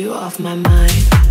You off my mind.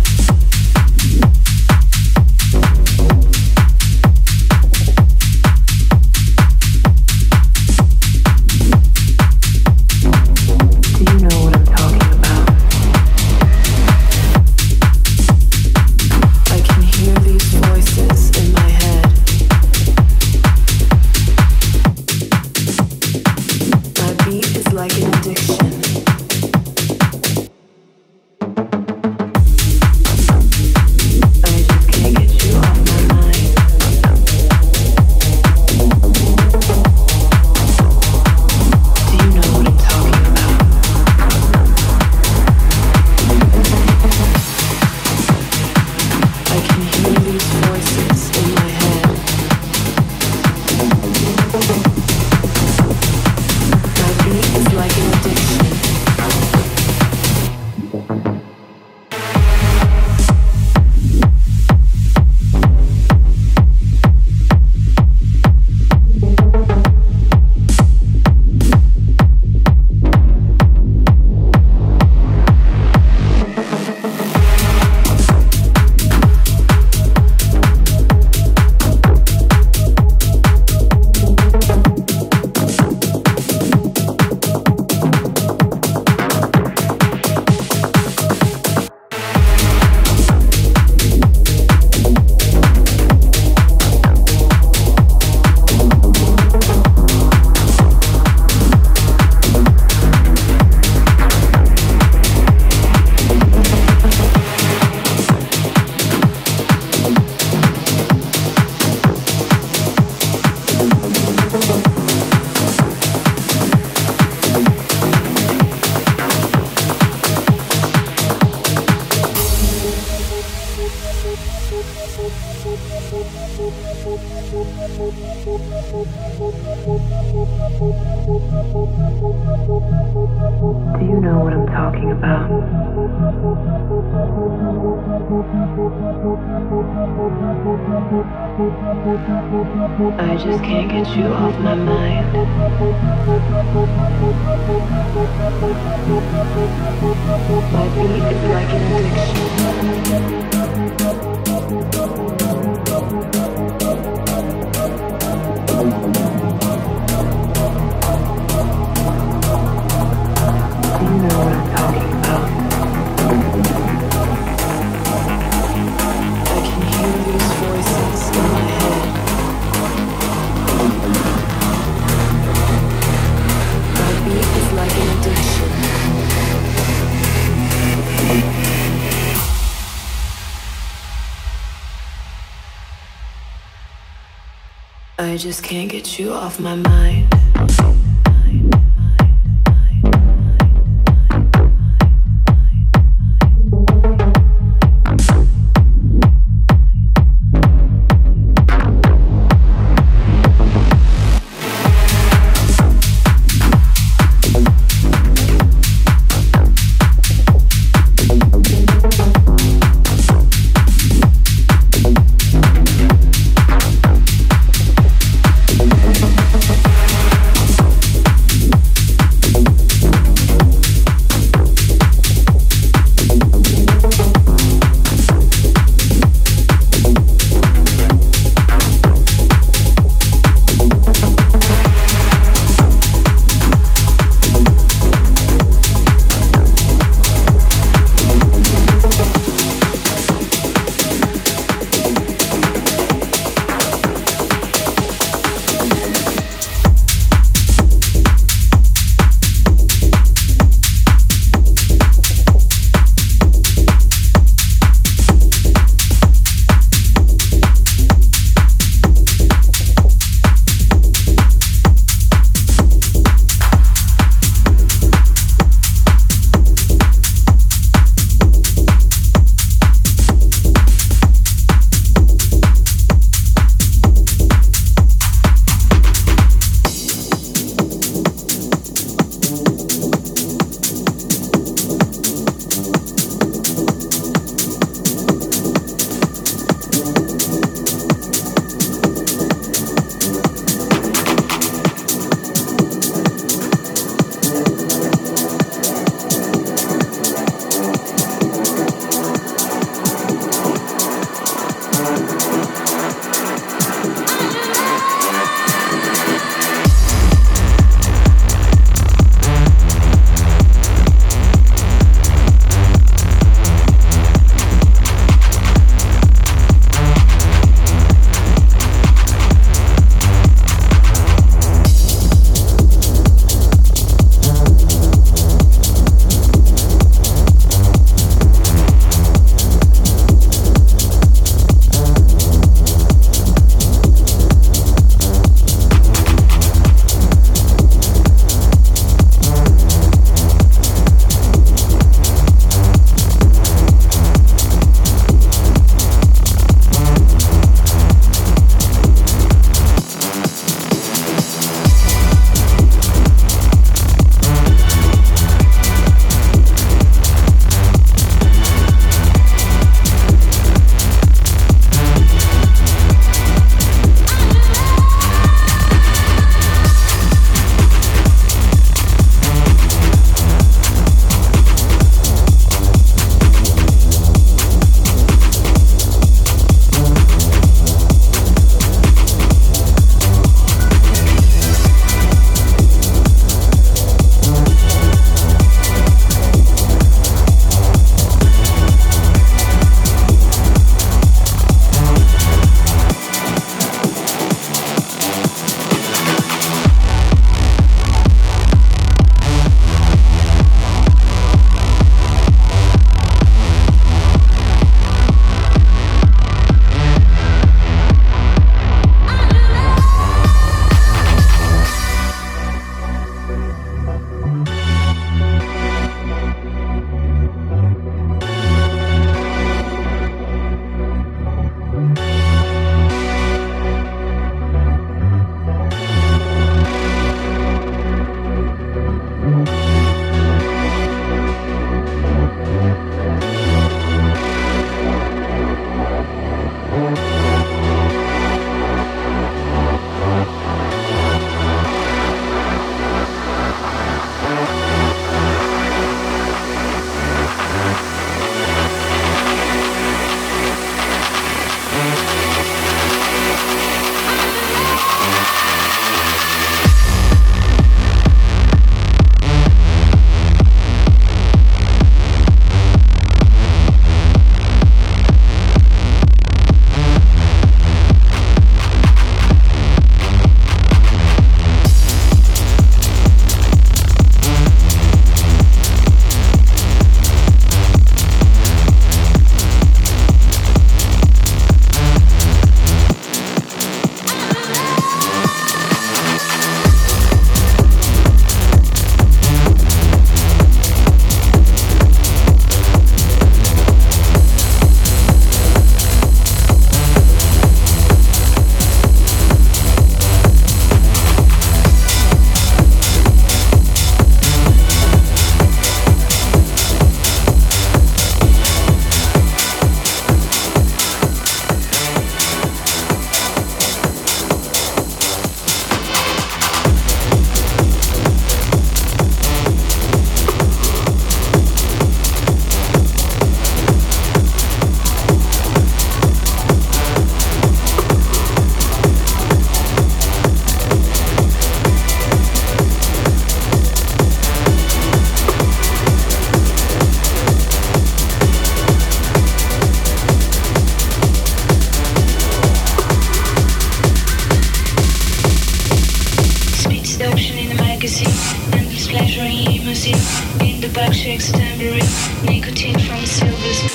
In the back shakes tambourine. Nicotine from silver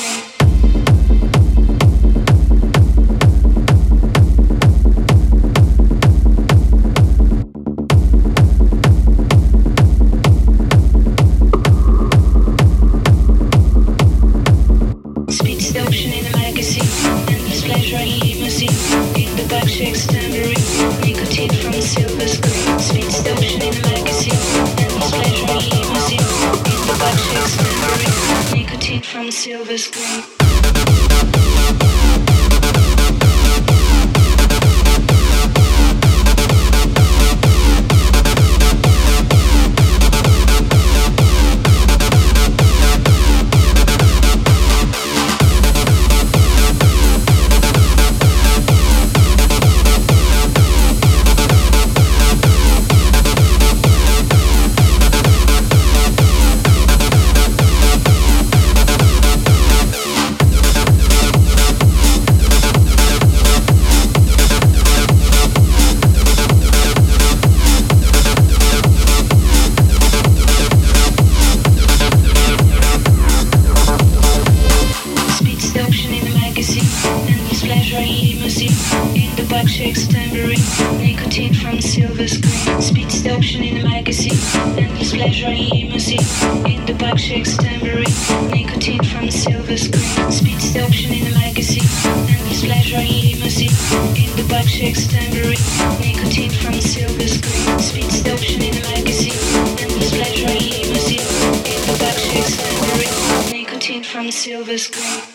feel this way.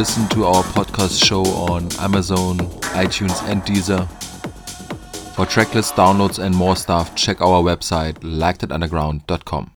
Listen to our podcast show on Amazon, iTunes, and Deezer. For tracklist downloads and more stuff, check our website, likethatunderground.com.